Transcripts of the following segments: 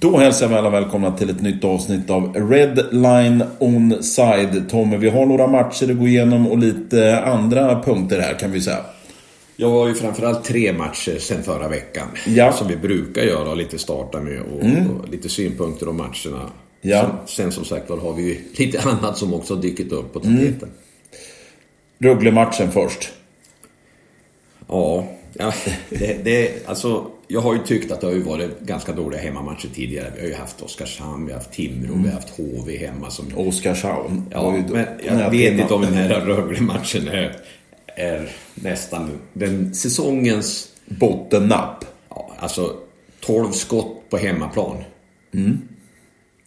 Då hälsar vi alla välkomna till ett nytt avsnitt av Red Line Onside. Tommy, vi har några matcher att gå igenom och lite andra punkter här kan vi säga. Jag har ju framförallt tre matcher sen förra veckan. Ja. Som vi brukar göra och lite starta med och, Mm. och lite synpunkter om matcherna. Ja. Sen, sen som sagt var har vi ju lite annat som också har dykt upp på tapeten. Rögle-matchen först. Ja, ja det, det, alltså, jag har ju tyckt att det har ju varit ganska dåliga hemmamatcher tidigare. Vi har ju haft Oskarshamn, vi har haft Timrå, vi har haft HV hemma. Som, Oskarshamn. ja, men jag vet inte om den här Rögle-matchen är, är nästan den säsongens... Bottennapp. Ja, alltså 12 skott på hemmaplan.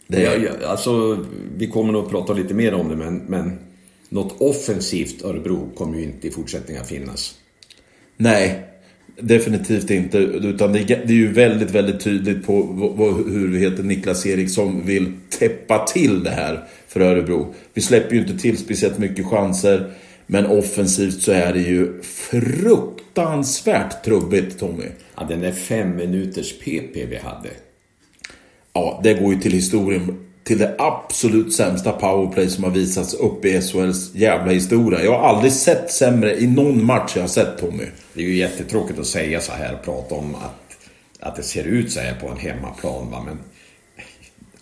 Det Ja, är, ja, alltså, vi kommer nog att prata lite mer om det, men, men något offensivt Örebro kommer ju inte i fortsättningen att finnas. Nej, definitivt inte. Utan det är, det är ju väldigt, väldigt tydligt på hur heter Niklas Eriksson vill täppa till det här för Örebro. Vi släpper ju inte till speciellt mycket chanser. Men offensivt så är det ju fruktansvärt trubbigt, Tommy. Ja, den där fem minuters PP vi hade. Ja, det går ju till historien. Till det absolut sämsta powerplay som har visats upp i SHLs jävla historia. Jag har aldrig sett sämre i någon match jag har sett, Tommy. Det är ju jättetråkigt att säga så här och prata om att, att det ser ut så här på en hemmaplan. Va? Men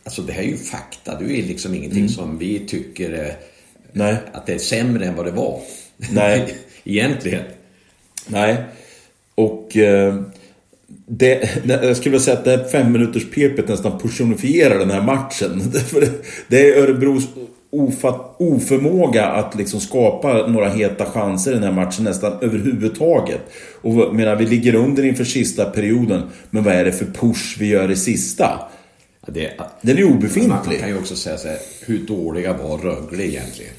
alltså det här är ju fakta. Det är ju liksom ingenting som vi tycker Nej. att det är sämre än vad det var. Nej. Egentligen. Nej. Och eh, det, jag skulle vilja säga att det här fem minuters pepet nästan personifierar den här matchen. Det, är Örebros ofatt, oförmåga att liksom skapa några heta chanser i den här matchen nästan överhuvudtaget. Och menar, vi ligger under inför sista perioden. Men vad är det för push vi gör i sista? Ja, Det, Den är man, man obefintlig. kan ju också säga så här, hur dåliga var Rögle egentligen?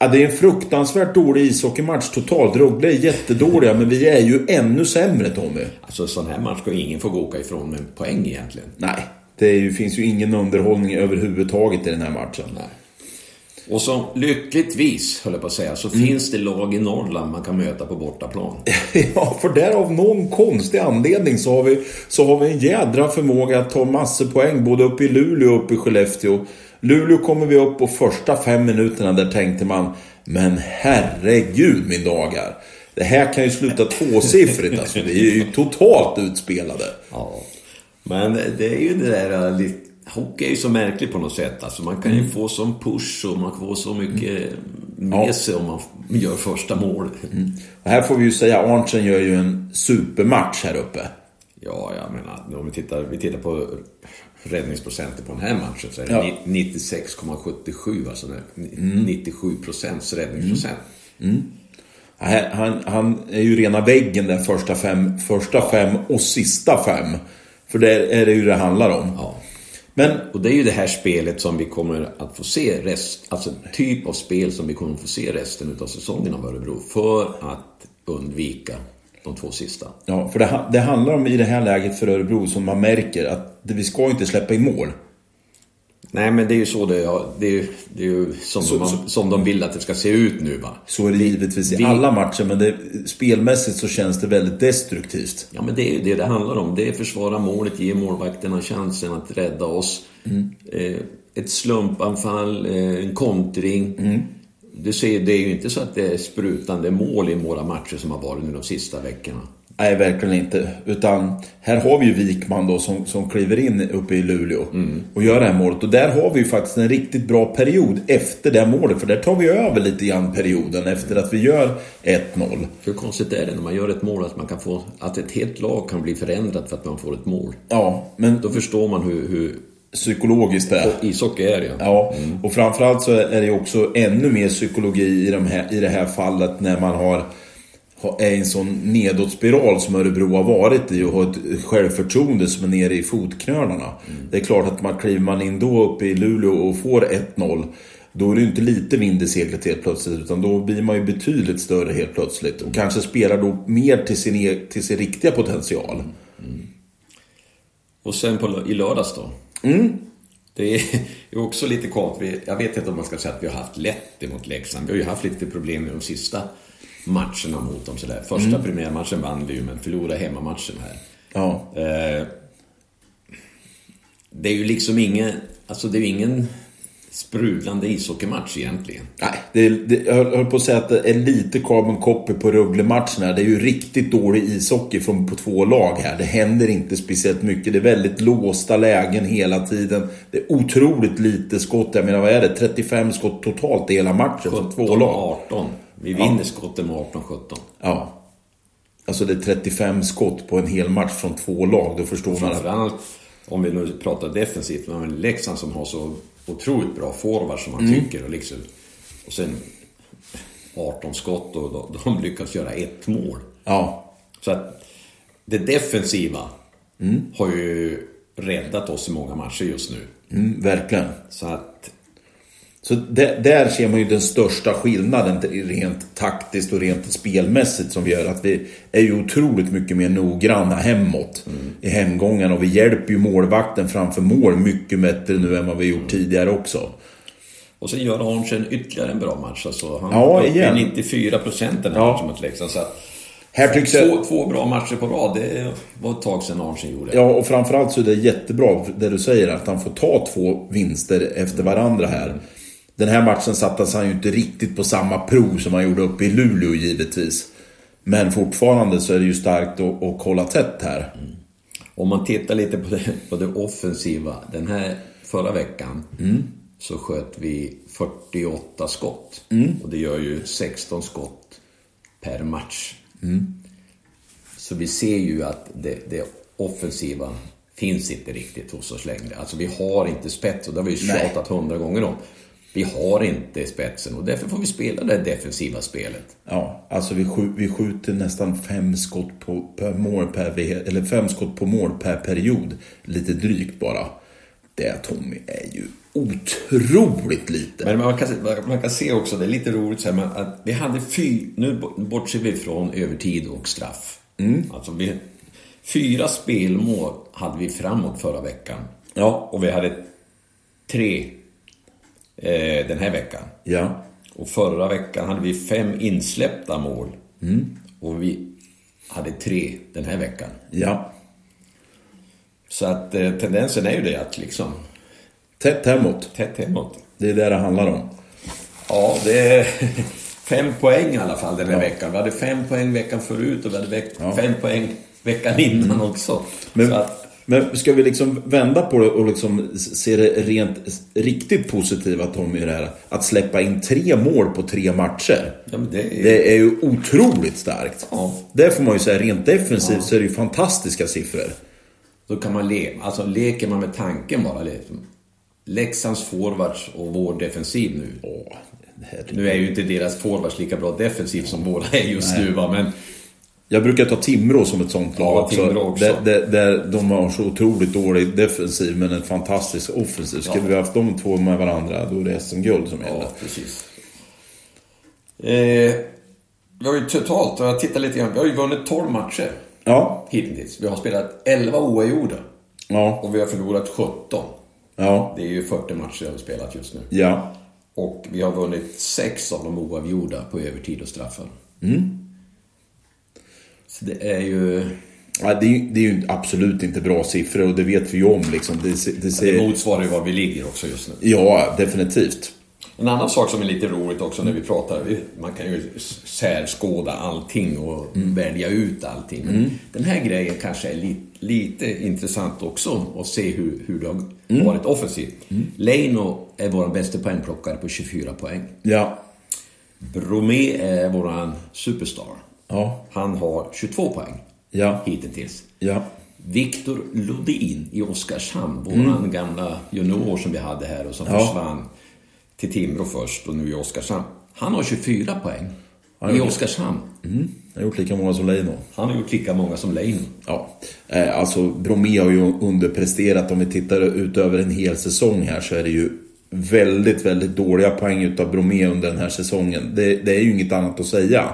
Ja, det är en fruktansvärt dålig ishockeymatch totalt. Rögle är jättedåliga, men vi är ju ännu sämre, Tommy. Alltså sån här match ska ingen få gå åka ifrån med poäng egentligen. Nej, det ju, finns ju ingen underhållning överhuvudtaget i den här matchen. Nej. Och som lyckligtvis, höll jag på att säga, så finns det lag i Norrland man kan möta på bortaplan. Ja, för där av någon konstig anledning så har, vi, så har vi en jädra förmåga att ta massor poäng både uppe i Luleå och uppe i Skellefteå. Luleå kommer vi upp på första fem minuterna, där tänkte man Men herregud min dagar. Det här kan ju sluta tvåsiffrigt alltså. Vi är ju totalt utspelade. Ja. Men det är ju det där äh, lite... Hockey är ju så märkligt på något sätt. Alltså man kan ju få som push och man kan få så mycket med sig om man gör första målet. Och här får vi ju säga, Arntzen gör ju en supermatch här uppe. Ja, jag menar, om vi tittar, vi tittar på räddningsprocenten på den här matchen så är det Ja. ni- 96,77, alltså det är 97 procents räddningsprocent. Han, han, han är ju rena väggen där första fem, första fem och sista fem. För det är det ju det handlar om. Ja. Men Och det är ju det här spelet som vi kommer att få se rest, alltså typ av spel som vi kommer att få se resten av säsongen av Örebro för att undvika de två sista. Ja, för det, det handlar om i det här läget för Örebro som man märker att vi ska inte släppa i mål. Nej men det är ju så det är, det är, ju- det är ju som, Så- de, så- som de vill att det ska se ut nu va. Så är det givetvis i alla matcher, men det, spelmässigt så känns det väldigt destruktivt. Ja men det är ju det det handlar om. Det är försvara målet, ge målvakterna chansen att rädda oss. Eh, ett slumpanfall, eh, en kontring. Du ser, det är ju inte så att det är sprutande mål i våra matcher som har varit nu de sista veckorna. Nej, verkligen inte. Utan här har vi ju Wikman då som, som kliver in uppe i Luleå och gör det här målet. Och där har vi ju faktiskt en riktigt bra period efter det målet. För där tar vi över lite grann perioden efter att vi gör 1-0. Hur konstigt är det när man gör ett mål att man kan få, att ett helt lag kan bli förändrat för att man får ett mål? Ja, men Då förstår man hur, hur psykologiskt det. ishockey är ja. Ja, och framförallt så är det ju också ännu mer psykologi i, de här, i det här fallet när man har- är i en sån nedåtspiral som Örebro har varit i och har ett självförtroende som är nere i fotknölarna. Det är klart att man kliver man in då uppe i Luleå och får 1-0 då är det ju inte lite vind i seglet helt plötsligt utan då blir man ju betydligt större helt plötsligt och kanske spelar då mer till sin, e- till sin riktiga potential. Och sen på, i lördags då? Det är ju också lite konstigt. Jag vet inte om man ska säga att vi har haft lätt emot Leksand. Vi har ju haft lite problem med de sista matcherna mot dem. Sådär. Första premiärmatchen vann vi ju, men förlorade hemmamatchen här. Ja. Eh, det är ju liksom ingen... Alltså det är ju ingen sprudlande ishockeymatch egentligen. Nej, det det, jag höll på att säga att det är lite carbon copy på Rögle-matchen här. Det är ju riktigt dålig ishockey från, på två lag här. Det händer inte speciellt mycket. Det är väldigt låsta lägen hela tiden. Det är otroligt lite skott. Jag menar, vad är det? 35 skott totalt i hela matchen från två lag. 18. Vi vinner skotten med 18-17. Ja. Alltså det är 35 skott på en hel match från två lag. Då förstår man att... Framförallt om vi nu pratar defensivt. Men Leksand som har så otroligt bra forward som man mm. tycker. Och, liksom, och sen 18 skott och de, de lyckas göra ett mål. Ja. Så att det defensiva mm. har ju räddat oss i många matcher just nu. Mm, verkligen. Så att... Så där, där ser man ju den största skillnaden rent taktiskt och rent spelmässigt som gör att vi är ju otroligt mycket mer noggranna hemåt mm. i hemgången och vi hjälper ju målvakten framför mål mycket bättre nu än vad vi gjort tidigare också. Och sen gör Arntzen ytterligare en bra match. Alltså, han ja, igen. 94 procent den här ja. matchen mot Leksand. Så här tycks två, jag... två bra matcher på rad, det var ett tag sedan Arntzen gjorde. Ja, och framförallt så är det jättebra det du säger, att han får ta två vinster efter varandra här. Den här matchen sattes han ju inte riktigt på samma prov som han gjorde uppe i Luleå givetvis. Men fortfarande så är det ju starkt att, att kolla tätt här. Mm. Om man tittar lite på det, på det offensiva. Den här förra veckan mm. så sköt vi 48 skott. Mm. Och det gör ju 16 skott per match. Mm. Så vi ser ju att det, det, offensiva finns inte riktigt hos oss längre. Alltså vi har inte spets och det har vi ju tjatat hundra gånger om. Vi har inte spetsen och därför får vi spela det defensiva spelet. Ja, alltså vi, skj vi skjuter nästan fem skott på, per mål per, eller fem skott på mål per period. Lite drygt bara. Det Tommy är ju otroligt lite. Men man kan, man kan se också, det är lite roligt så här, att vi hade fyra, nu bortser vi från övertid och straff. Mm. Alltså vi, fyra spelmål hade vi framåt förra veckan. Ja. Och vi hade tre eh, den här veckan. Ja. Och förra veckan hade vi fem insläppta mål. Mm. Och vi hade tre den här veckan. Ja. Så att eh, tendensen är ju det att liksom... Tätt hemåt. Tätt hemåt. Det är det det handlar om. Ja, det är fem poäng i alla fall den här ja. veckan. Vi hade fem poäng veckan förut och vi hade veck ja. fem poäng veckan innan också. Men, att, men ska vi liksom vända på det och liksom se det rent riktigt positiva Tommy i det här? Att släppa in tre mål på tre matcher. Ja, det, är... det, är... ju otroligt starkt. Ja. Det får man ju säga, rent defensivt ja. så är det ju fantastiska siffror. Då kan man le, alltså leker man med tanken bara. Liksom. Leksands forwards och vår defensiv nu. Åh, nu är ju inte deras forwards lika bra defensivt som våra är just Nej. nu va, men jag brukar ta Timrå som ett sånt lag ja, också. också. Där, där, där, de har så otroligt dålig defensiv men en fantastisk offensiv. Skulle ja. vi haft de två med varandra då är det SM-guld som gäller. Ja, precis. Eh, vi har ju totalt, jag tittar lite grann, vi har ju vunnit 12 matcher. Ja. Hittills. Vi har spelat 11 oavgjorda. Ja. Och vi har förlorat 17. Ja. Det är ju 40 matcher vi har spelat just nu. Ja. Och vi har vunnit 6 av de oavgjorda på övertid och straffar. Mm. Så det är ju... Ja, det, är, det är ju absolut inte bra siffror och det vet vi ju om. Liksom. Det, det, ser... det motsvarar ju var vi ligger också just nu. Ja, definitivt. En annan sak som är lite roligt också när vi pratar, man kan ju särskåda allting och mm. välja ut allting. Men mm. Den här grejen kanske är lite, lite intressant också att se hur, hur det har mm. varit offensivt. Mm. Leino är vår bästa poängplockare på 24 poäng. Ja. Bromé är våran superstar. Ja. Han har 22 poäng ja. hittills. Ja. Viktor Lodin i Oskarshamn, våran mm. gamla junior som vi hade här och som ja. försvann till Timrå först och nu i Oskarshamn. Han har 24 poäng han i Oskarshamn. Mm. Han har gjort lika många som Leino. Han har gjort lika många som Leino. Ja, eh, alltså Bromé har ju underpresterat. Om vi tittar ut över en hel säsong här så är det ju väldigt, väldigt dåliga poäng utav Bromé under den här säsongen. Det, det är ju inget annat att säga.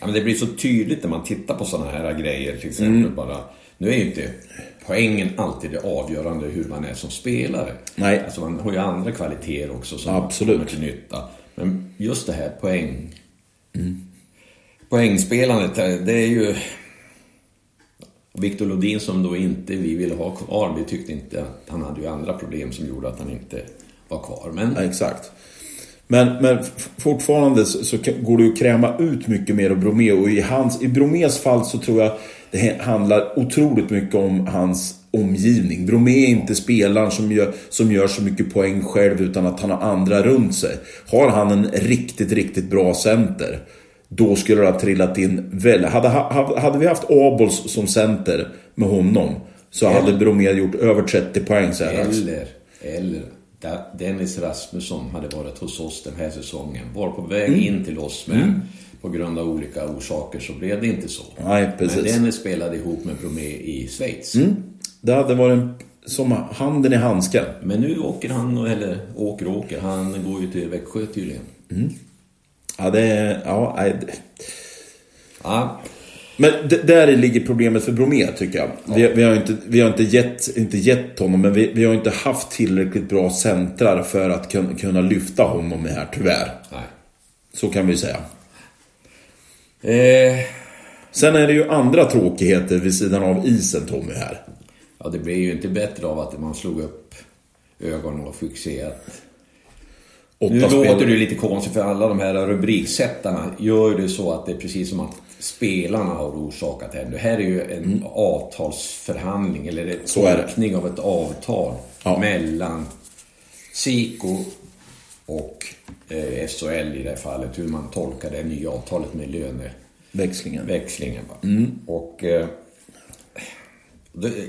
Ja, men det blir så tydligt när man tittar på sådana här grejer. Till exempel mm. bara, nu är ju inte poängen alltid det avgörande hur man är som spelare. Nej. Alltså man har ju andra kvaliteter också som Absolut. kommer till nytta. Men just det här poäng... Mm. Poängspelandet, det är ju... Och Victor Lodin som då inte vi ville ha kvar, vi tyckte inte att han hade ju andra problem som gjorde att han inte var kvar. Men... Ja, exakt. Men, men fortfarande så, så, går det ju att kräma ut mycket mer av Bromé och i, hans, i Bromés fall så tror jag det handlar otroligt mycket om hans omgivning. Bromé är inte spelaren som gör, som gör så mycket poäng själv utan att han har andra runt sig. Har han en riktigt, riktigt bra center då skulle det ha trillat in väl. Hade, hade vi haft Abols som center med honom så hade Bromé gjort över 30 poäng så här Eller, eller Dennis Rasmusson hade varit hos oss den här säsongen. Var på väg mm. in till oss men mm. på grund av olika orsaker så blev det inte så. Nej, precis. Men Dennis spelade ihop med Bromé i Schweiz. Mm. Det hade varit som handen i handsken. Men nu åker han, eller åker och åker, han går ju till Växjö tydligen. Mm. Ja, det. Ja, nej. Ja. Men där ligger problemet för Bromé tycker jag. Ja. Vi, vi, har inte, vi har inte gett, inte gett honom, men vi, vi har inte haft tillräckligt bra centrar för att kunna, kunna lyfta honom här, tyvärr. Nej. Så kan vi säga. Eh. Sen är det ju andra tråkigheter vid sidan av isen, Tommy, här. Ja, det blir ju inte bättre av att man slog upp ögonen och fick se att nu låter det lite konstigt för alla de här rubriksättarna gör det så att det är precis som att spelarna har orsakat det här. Det här är ju en mm. avtalsförhandling eller en tolkning av ett avtal ja. mellan Siko och eh, SHL i det här fallet. Hur man tolkar det nya avtalet med löneväxlingen. Växlingen, mm. Och eh,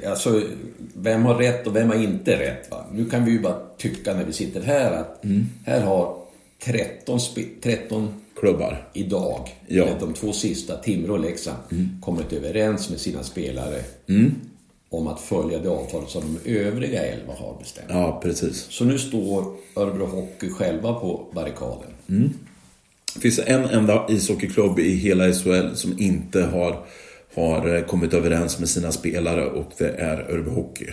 Alltså, vem har rätt och vem har inte rätt? Va? Nu kan vi ju bara tycka när vi sitter här att mm. här har 13, 13 klubbar idag, ja. de två sista, Timrå och Leksand, mm. kommit överens med sina spelare mm. om att följa det avtalet som de övriga elva har bestämt. Ja, precis. Så nu står Örebro Hockey själva på barrikaden. Mm. Det finns en enda ishockeyklubb i hela SHL som inte har har eh, kommit överens med sina spelare och det är Örby Hockey.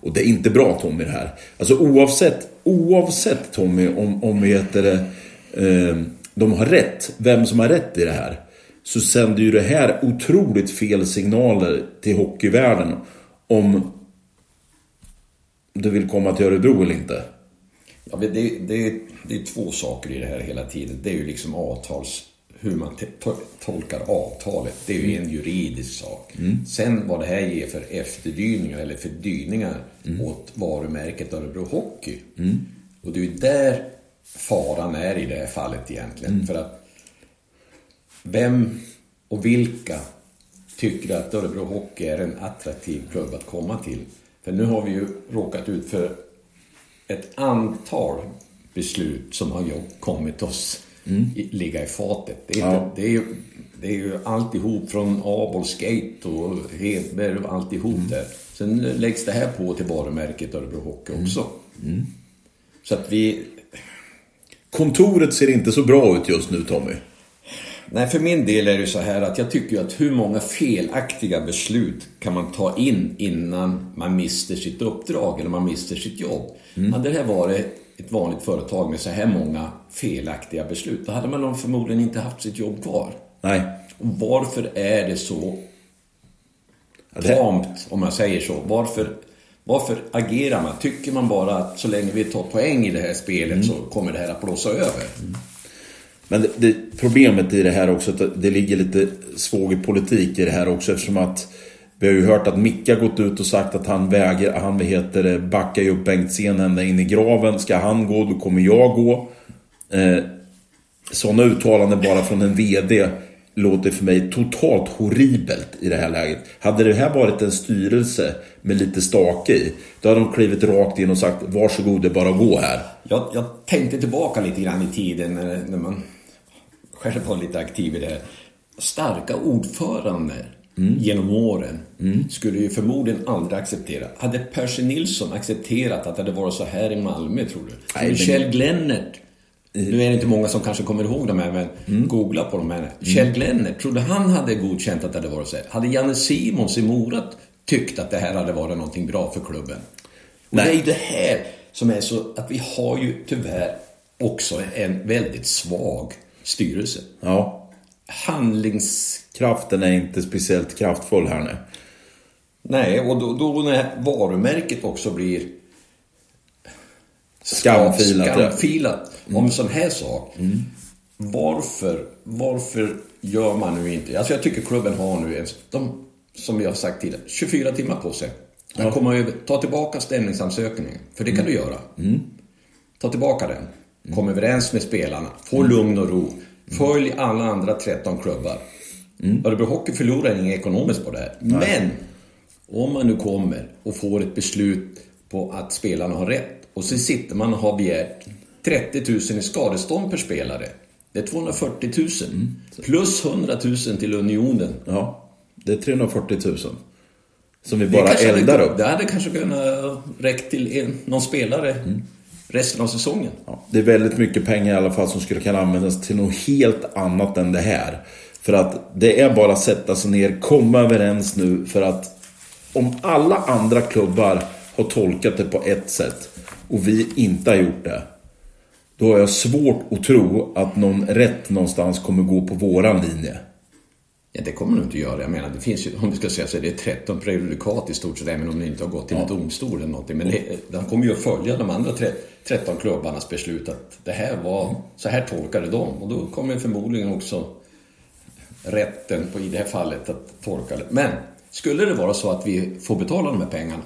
Och det är inte bra Tommy det här. Alltså oavsett, oavsett Tommy om, om vi heter det, eh, de har rätt, vem som har rätt i det här. Så sänder ju det här otroligt fel signaler till hockeyvärlden om du vill komma till Örebro eller inte. Ja, det, det, det är två saker i det här hela tiden. Det är ju liksom avtals hur man tolkar avtalet, det är ju en juridisk sak. Mm. Sen vad det här ger för efterdyningar eller fördyningar mm. åt varumärket Örebro Hockey. Mm. Och det är ju där faran är i det här fallet egentligen. Mm. För att vem och vilka tycker att Örebro Hockey är en attraktiv klubb att komma till? För nu har vi ju råkat ut för ett antal beslut som har kommit oss mm. ligga i fatet. Det är, ja. det, är, det är ju alltihop från Abel Skate och Hedberg och alltihop mm. där. Sen läggs det här på till varumärket Örebro Hockey mm. också. Mm. Så att vi... Kontoret ser inte så bra ut just nu Tommy. Nej, för min del är det så här att jag tycker att hur många felaktiga beslut kan man ta in innan man mister sitt uppdrag eller man mister sitt jobb. Mm. Hade det här varit ett vanligt företag med så här många felaktiga beslut, då hade man förmodligen inte haft sitt jobb kvar. Nej. Och varför är det så tamt, om man säger så? Varför, varför agerar man? Tycker man bara att så länge vi tar poäng i det här spelet mm. så kommer det här att blåsa över? Mm. Men det, det, problemet i det här också, att det ligger lite svågerpolitik i det här också eftersom att vi har ju hört att Micke har gått ut och sagt att han väger, han heter backar ju upp Bengtzén ända in i graven. Ska han gå, då kommer jag gå. Eh, sådana uttalanden bara från en VD låter för mig totalt horribelt i det här läget. Hade det här varit en styrelse med lite stake i, då hade de klivit rakt in och sagt varsågod, det är bara att gå här. Jag, jag tänkte tillbaka lite grann i tiden när, när man själv var lite aktiv i det här. Starka ordförande mm. genom åren mm. skulle ju förmodligen aldrig acceptera. Hade Percy Nilsson accepterat att det hade varit så här i Malmö, tror du? Nej, men... Kjell Glennert nu är det inte många som kanske kommer ihåg de här, men mm. googla på dem här. Mm. Kjell Glennert, tror du han hade godkänt att det hade varit så här? Hade Janne Simons i Mora tyckt att det här hade varit någonting bra för klubben? Och Nej. det är ju det här som är så att vi har ju tyvärr också en väldigt svag styrelse. Ja. Handlings kraften är inte speciellt kraftfull här nu. Nej, och då, då när varumärket också blir Skamfilat. ja. skamfilat om sån här sak. Varför, varför gör man nu inte... Alltså jag tycker klubben har nu, de, som jag har sagt tidigare, 24 timmar på sig. Att komma över, ta tillbaka stämningsansökningen, för det kan du göra. Ta tillbaka den. Kom överens med spelarna. Få lugn och ro. Följ alla andra 13 klubbar. Örebro Hockey förlorar inget ekonomiskt på det här. Men om man nu kommer och får ett beslut på att spelarna har rätt och så sitter man och har begärt 30 000 i skadestånd per spelare. Det är 240 000. Plus 100 000 till Unionen. Ja, det är 340 000. Som vi bara eldar upp. Det hade kanske kunnat räckt till en, någon spelare resten av säsongen. Ja, det är väldigt mycket pengar i alla fall som skulle kunna användas till något helt annat än det här. För att det är bara att sätta sig ner, komma överens nu för att om alla andra klubbar har tolkat det på ett sätt och vi inte har gjort det. Då har jag svårt att tro att någon rätt någonstans kommer gå på våran linje. Ja, det kommer du inte göra. Jag menar, det finns ju, om vi ska säga så, det är 13 prejudikat i stort sett, även om det inte har gått till en domstol eller någonting. Men de kommer ju att följa de andra tre- 13 klubbarnas beslut att det här var, så här tolkade de. Och då kommer förmodligen också rätten på, i det här fallet att tolka det. Men skulle det vara så att vi får betala de här pengarna,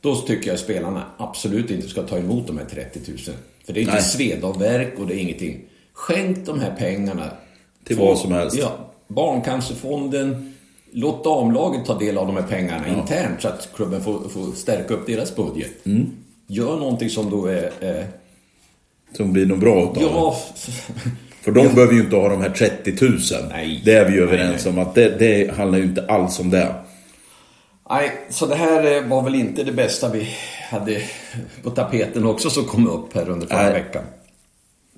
då tycker jag spelarna absolut inte ska ta emot de här 30 000. För det är inte svedavverk och det är ingenting. Skänk de här pengarna Till vad som helst. Ja, Barncancerfonden. Låt damlaget ta del av de här pengarna internt så att klubben får, får stärka upp deras budget. Mm. Gör någonting som då är... Eh, Som blir något bra utav ja, För de behöver ju inte ha de här 30 000. Nej. Det är vi ju överens Nej, nej. om att det, det handlar ju inte alls om det. Nej, så det här eh, var väl inte det bästa vi hade på tapeten också som kom upp här under förra Nej. veckan.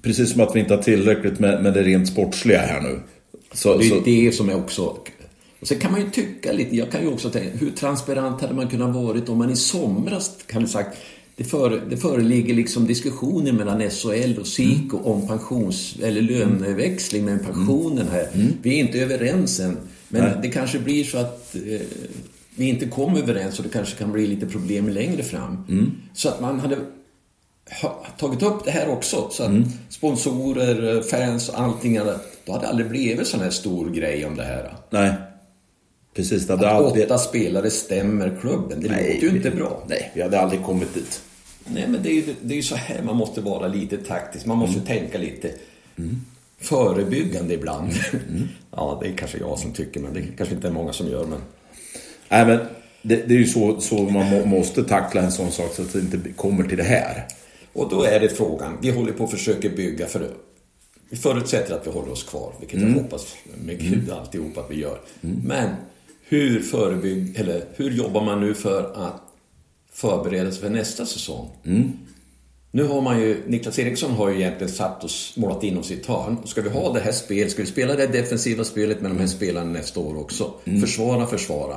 Precis som att vi inte har tillräckligt med, med det rent sportsliga här nu. Så, Det är så, det som är också... Och sen kan man ju tycka lite, jag kan ju också tänka, hur transparent hade man kunnat varit om man i somras kan sagt det, före, det föreligger liksom diskussioner mellan SHL och SIK om pensions eller löneväxling med pensionen här. Vi är inte överens än. Men det kanske blir så att eh, vi inte kom överens och det kanske kan bli lite problem längre fram. Så att man hade ha- tagit upp det här också. Så att sponsorer, fans och allting. hade- Då hade det aldrig blivit sån här stor grej om det här. nej. Precis, det hade Att aldrig... åtta spelare stämmer klubben. Det låter ju inte bra. Nej, vi hade aldrig kommit dit. Nej, men det är ju det är så här man måste vara lite taktisk. Man måste tänka lite förebyggande ibland. ja, det är kanske jag som tycker, men det kanske inte är många som gör. Men... Nej, men det, det är ju så, så man må, måste tackla en sån sak så att det inte kommer till det här. Och då är det frågan, vi håller på att försöka bygga för vi förutsätter att vi håller oss kvar, vilket jag hoppas med Gud alltihop att vi gör. Men hur förebygg, eller hur jobbar man nu för att förbereda sig för nästa säsong? Nu har man ju, Niklas Eriksson har ju egentligen satt och målat in oss i ett hörn. Ska vi ha det här spelet, ska vi spela det defensiva spelet med de här spelarna nästa år också? Försvara, försvara.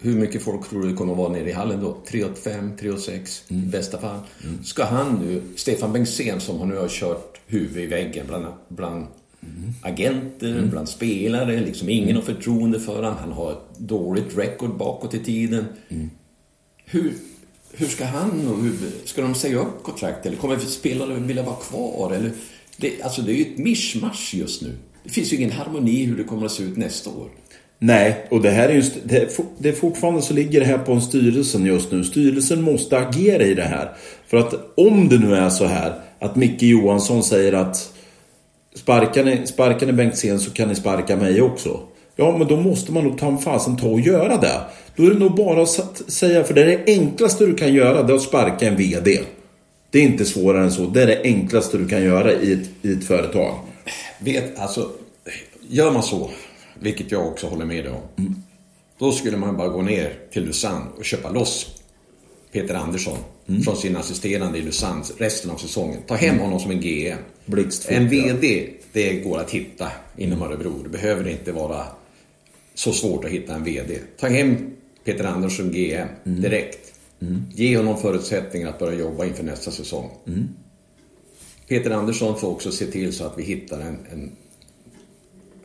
Hur mycket folk tror du kommer att vara nere i hallen då? 3 åt 5, 3 åt 6 i bästa fall. Ska han nu, Stefan Bengtzén som nu har kört huvud i väggen bland, bland agenter, bland spelare, liksom ingen har förtroende för honom. Han har ett dåligt record bakåt i tiden. Hur, hur ska han och hur, ska de säga upp kontrakt eller kommer spelarna vilja vara kvar? Eller, det, alltså det är ju ett mischmasch just nu. Det finns ju ingen harmoni i hur det kommer att se ut nästa år. Nej, och det här är just, det, det är fortfarande så ligger det här på en styrelsen just nu. Styrelsen måste agera i det här. För att om det nu är så här att Micke Johansson säger att sparkar ni, sparkar ni Bengtzén så kan ni sparka mig också. Ja, men då måste man nog ta en fasen ta och göra det. Då är det nog bara att säga, för det är det enklaste du kan göra, det är att sparka en VD. Det är inte svårare än så. Det är det enklaste du kan göra i ett, i ett företag. Vet, alltså, gör man så, vilket jag också håller med dig om. Då skulle man bara gå ner till Lausanne och köpa loss Peter Andersson från sin assisterande i Lausanne resten av säsongen. Ta hem honom som en GM. En. VD, det går att hitta inom Örebro. Det behöver inte vara så svårt att hitta en VD. Ta hem Peter Andersson GM direkt. Ge honom förutsättningar att börja jobba inför nästa säsong. Peter Andersson får också se till så att vi hittar en, en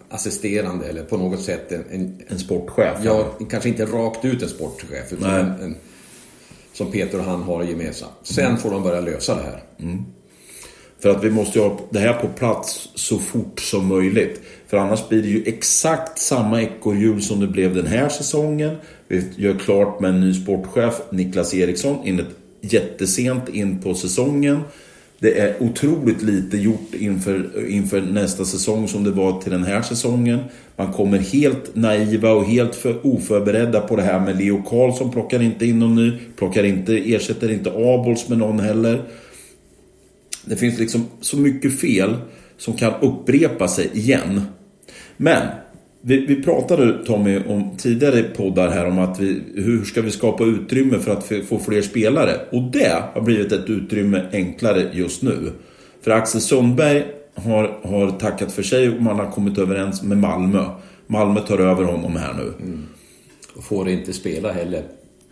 assisterande eller på något sätt en... en En sportchef. ja, kanske inte rakt ut en sportchef, utan en, en, som Peter och han har gemensamt. Sen får de börja lösa det här. För att vi måste ha det här på plats så fort som möjligt. För annars blir det ju exakt samma ekorrhjul som det blev den här säsongen. Vi gör klart med en ny sportchef, Niklas Eriksson, in ett jättesent in på säsongen. Det är otroligt lite gjort inför, inför nästa säsong som det var till den här säsongen. Man kommer helt naiva och helt för oförberedda på det här med Leo Karlsson. Plockar inte in någon ny, plockar inte, ersätter inte Abols med någon heller. Det finns liksom så mycket fel som kan upprepa sig igen. Men vi, vi pratade Tommy om tidigare poddar här om att vi, hur ska vi skapa utrymme för att få fler spelare? Och det har blivit ett utrymme enklare just nu. För Axel Sundberg har, har tackat för sig och man har kommit överens med Malmö. Malmö tar över honom här nu. Och får inte spela heller.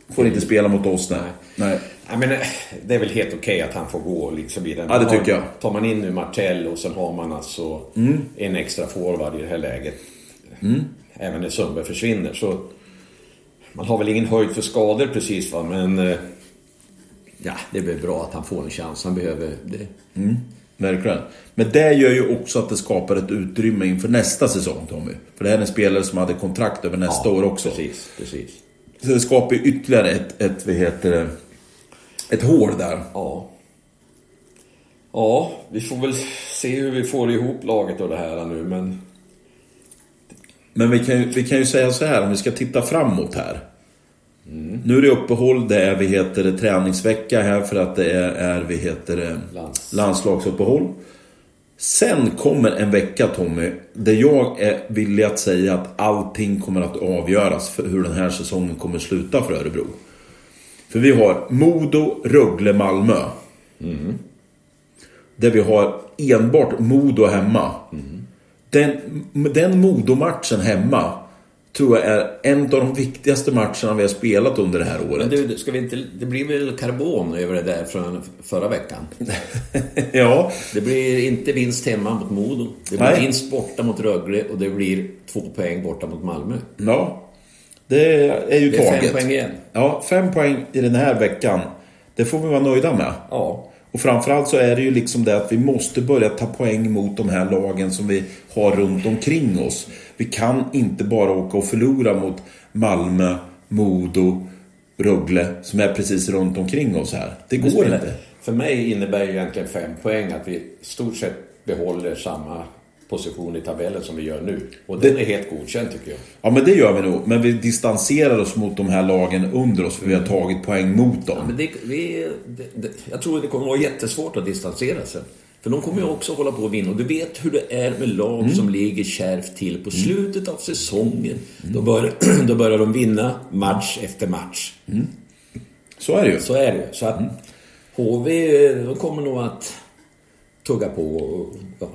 Får inte spela mot oss nej. nej. Ja, men, eh, det är väl helt okej att han får gå liksom i den. Ja, det tycker jag. Tar man in nu Martell och sen har man alltså en extra forward i det här läget. Även när Sundberg försvinner så... Man har väl ingen höjd för skador precis va, men... eh, Ja, det är väl bra att han får en chans. Han behöver det. Verkligen. Men det gör ju också att det skapar ett utrymme inför nästa säsong Tommy. För det här är en spelare som hade kontrakt över nästa år också. Precis, precis. Så det skapar ytterligare ett, ett, vad heter det, ett hål där. Ja. Ja, vi får väl se hur vi får ihop laget och det här nu, men... Men vi kan, ju, vi kan ju säga så här om vi ska titta framåt här. Nu är det uppehåll, det är vi heter det, träningsvecka här för att det är, är vi heter det, Lands- landslagsuppehåll. Sen kommer en vecka Tommy, där jag är villig att säga att allting kommer att avgöras för hur den här säsongen kommer sluta för Örebro. För vi har Modo, Rögle, Malmö. Där vi har enbart Modo hemma. Den, den Modo-matchen hemma tror jag är en av de viktigaste matcherna vi har spelat under det här Men året. du, ska vi inte, det blir väl karbon över det där från förra veckan? ja, Det blir inte vinst hemma mot Modo. Det blir Nej. vinst borta mot Rögle och det blir två poäng borta mot Malmö. ja. Det är ju Det är taget. fem poäng igen. Ja, fem poäng i den här veckan. Det får vi vara nöjda med. Ja. Och framförallt så är det ju liksom det att vi måste börja ta poäng mot de här lagen som vi har runt omkring oss. Vi kan inte bara åka och förlora mot Malmö, Modo, Rögle som är precis runt omkring oss här. Det går inte. För mig innebär ju egentligen fem poäng att vi i stort sett behåller samma position i tabellen som vi gör nu. Och den är helt godkänd tycker jag. Ja men det gör vi nog. Men vi distanserar oss mot de här lagen under oss för vi har tagit poäng mot dem. Men det, vi, det, det, jag tror det kommer vara jättesvårt att distansera sig. För de kommer ju också hålla på att vinna. Och du vet hur det är med lag som ligger kärvt till på slutet av säsongen. Då, bör, då börjar de vinna match efter match. Så är det ju. Så är det. Så att HV, de kommer nog att tugga på. Och, ja.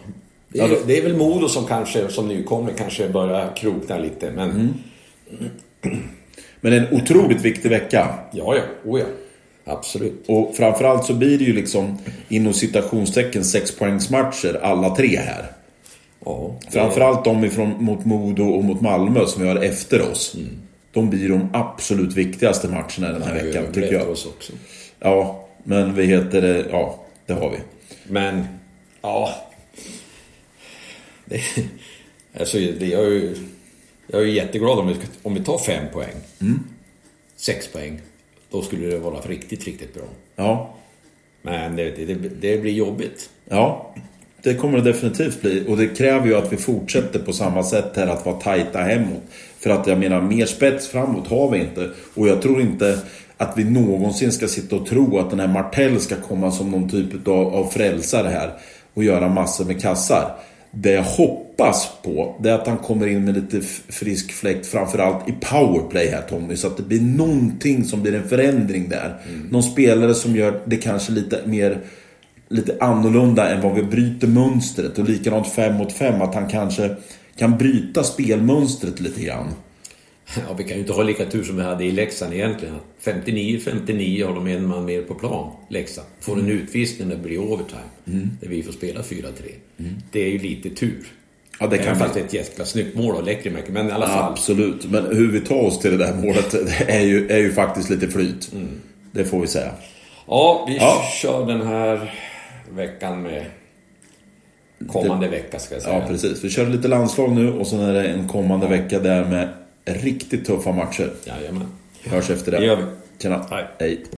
Det, är, det är väl Modo som kanske, som nykomling, kanske börjar krokna lite. Men Men det är en otroligt viktig vecka. ja, ja. Oh, ja. Absolut. Och framförallt så blir det ju liksom inom citationstecken sexpoängsmatcher alla tre här. Ja, det- Framförallt de ifrån, mot Modo och mot Malmö som vi har efter oss. De blir de absolut viktigaste matcherna den här vi veckan, tycker jag. oss också. Ja, men vi heter det... Ja, det har vi. Men, ja. Det, alltså, det, jag, är ju, jag är ju jätteglad om vi, om vi tar fem poäng. Sex poäng. Då skulle det vara riktigt, riktigt bra. Ja, Men det, det, det blir jobbigt. ja. Det kommer det definitivt bli. Och det kräver ju att vi fortsätter på samma sätt här att vara tajta hemåt. För att jag menar, mer spets framåt har vi inte. Och jag tror inte att vi någonsin ska sitta och tro att den här Martell ska komma som någon typ av, av frälsare här. Och göra massor med kassar. Det jag hoppas på, det är att han kommer in med lite frisk fläkt. Framförallt i powerplay här Tommy. Så att det blir någonting som blir en förändring där. Någon spelare som gör det kanske lite mer lite annorlunda än vad vi bryter mönstret. Och likadant 5 mot 5, att han kanske kan bryta spelmönstret lite grann. Ja, vi kan ju inte ha lika tur som vi hade i Leksand egentligen. 59-59 har de en man mer på plan, Leksand. Får en utvisning när det blir overtime. Där vi får spela 4-3. Det är ju lite tur. Ja, det kan Även vi. fast det är ett jäkla snyggt mål av Lekkerimäki, men i alla fall. Absolut, men hur vi tar oss till det där målet det är ju, är ju faktiskt lite flyt. Det får vi säga. Ja, vi Ja. kör den här veckan med kommande vecka ska jag säga. Ja, precis. Vi kör lite landslag nu och sen är det en kommande vecka där med riktigt tuffa matcher. Jajamän. Vi hörs efter det. Det gör vi. Tjena. Hej. Hej.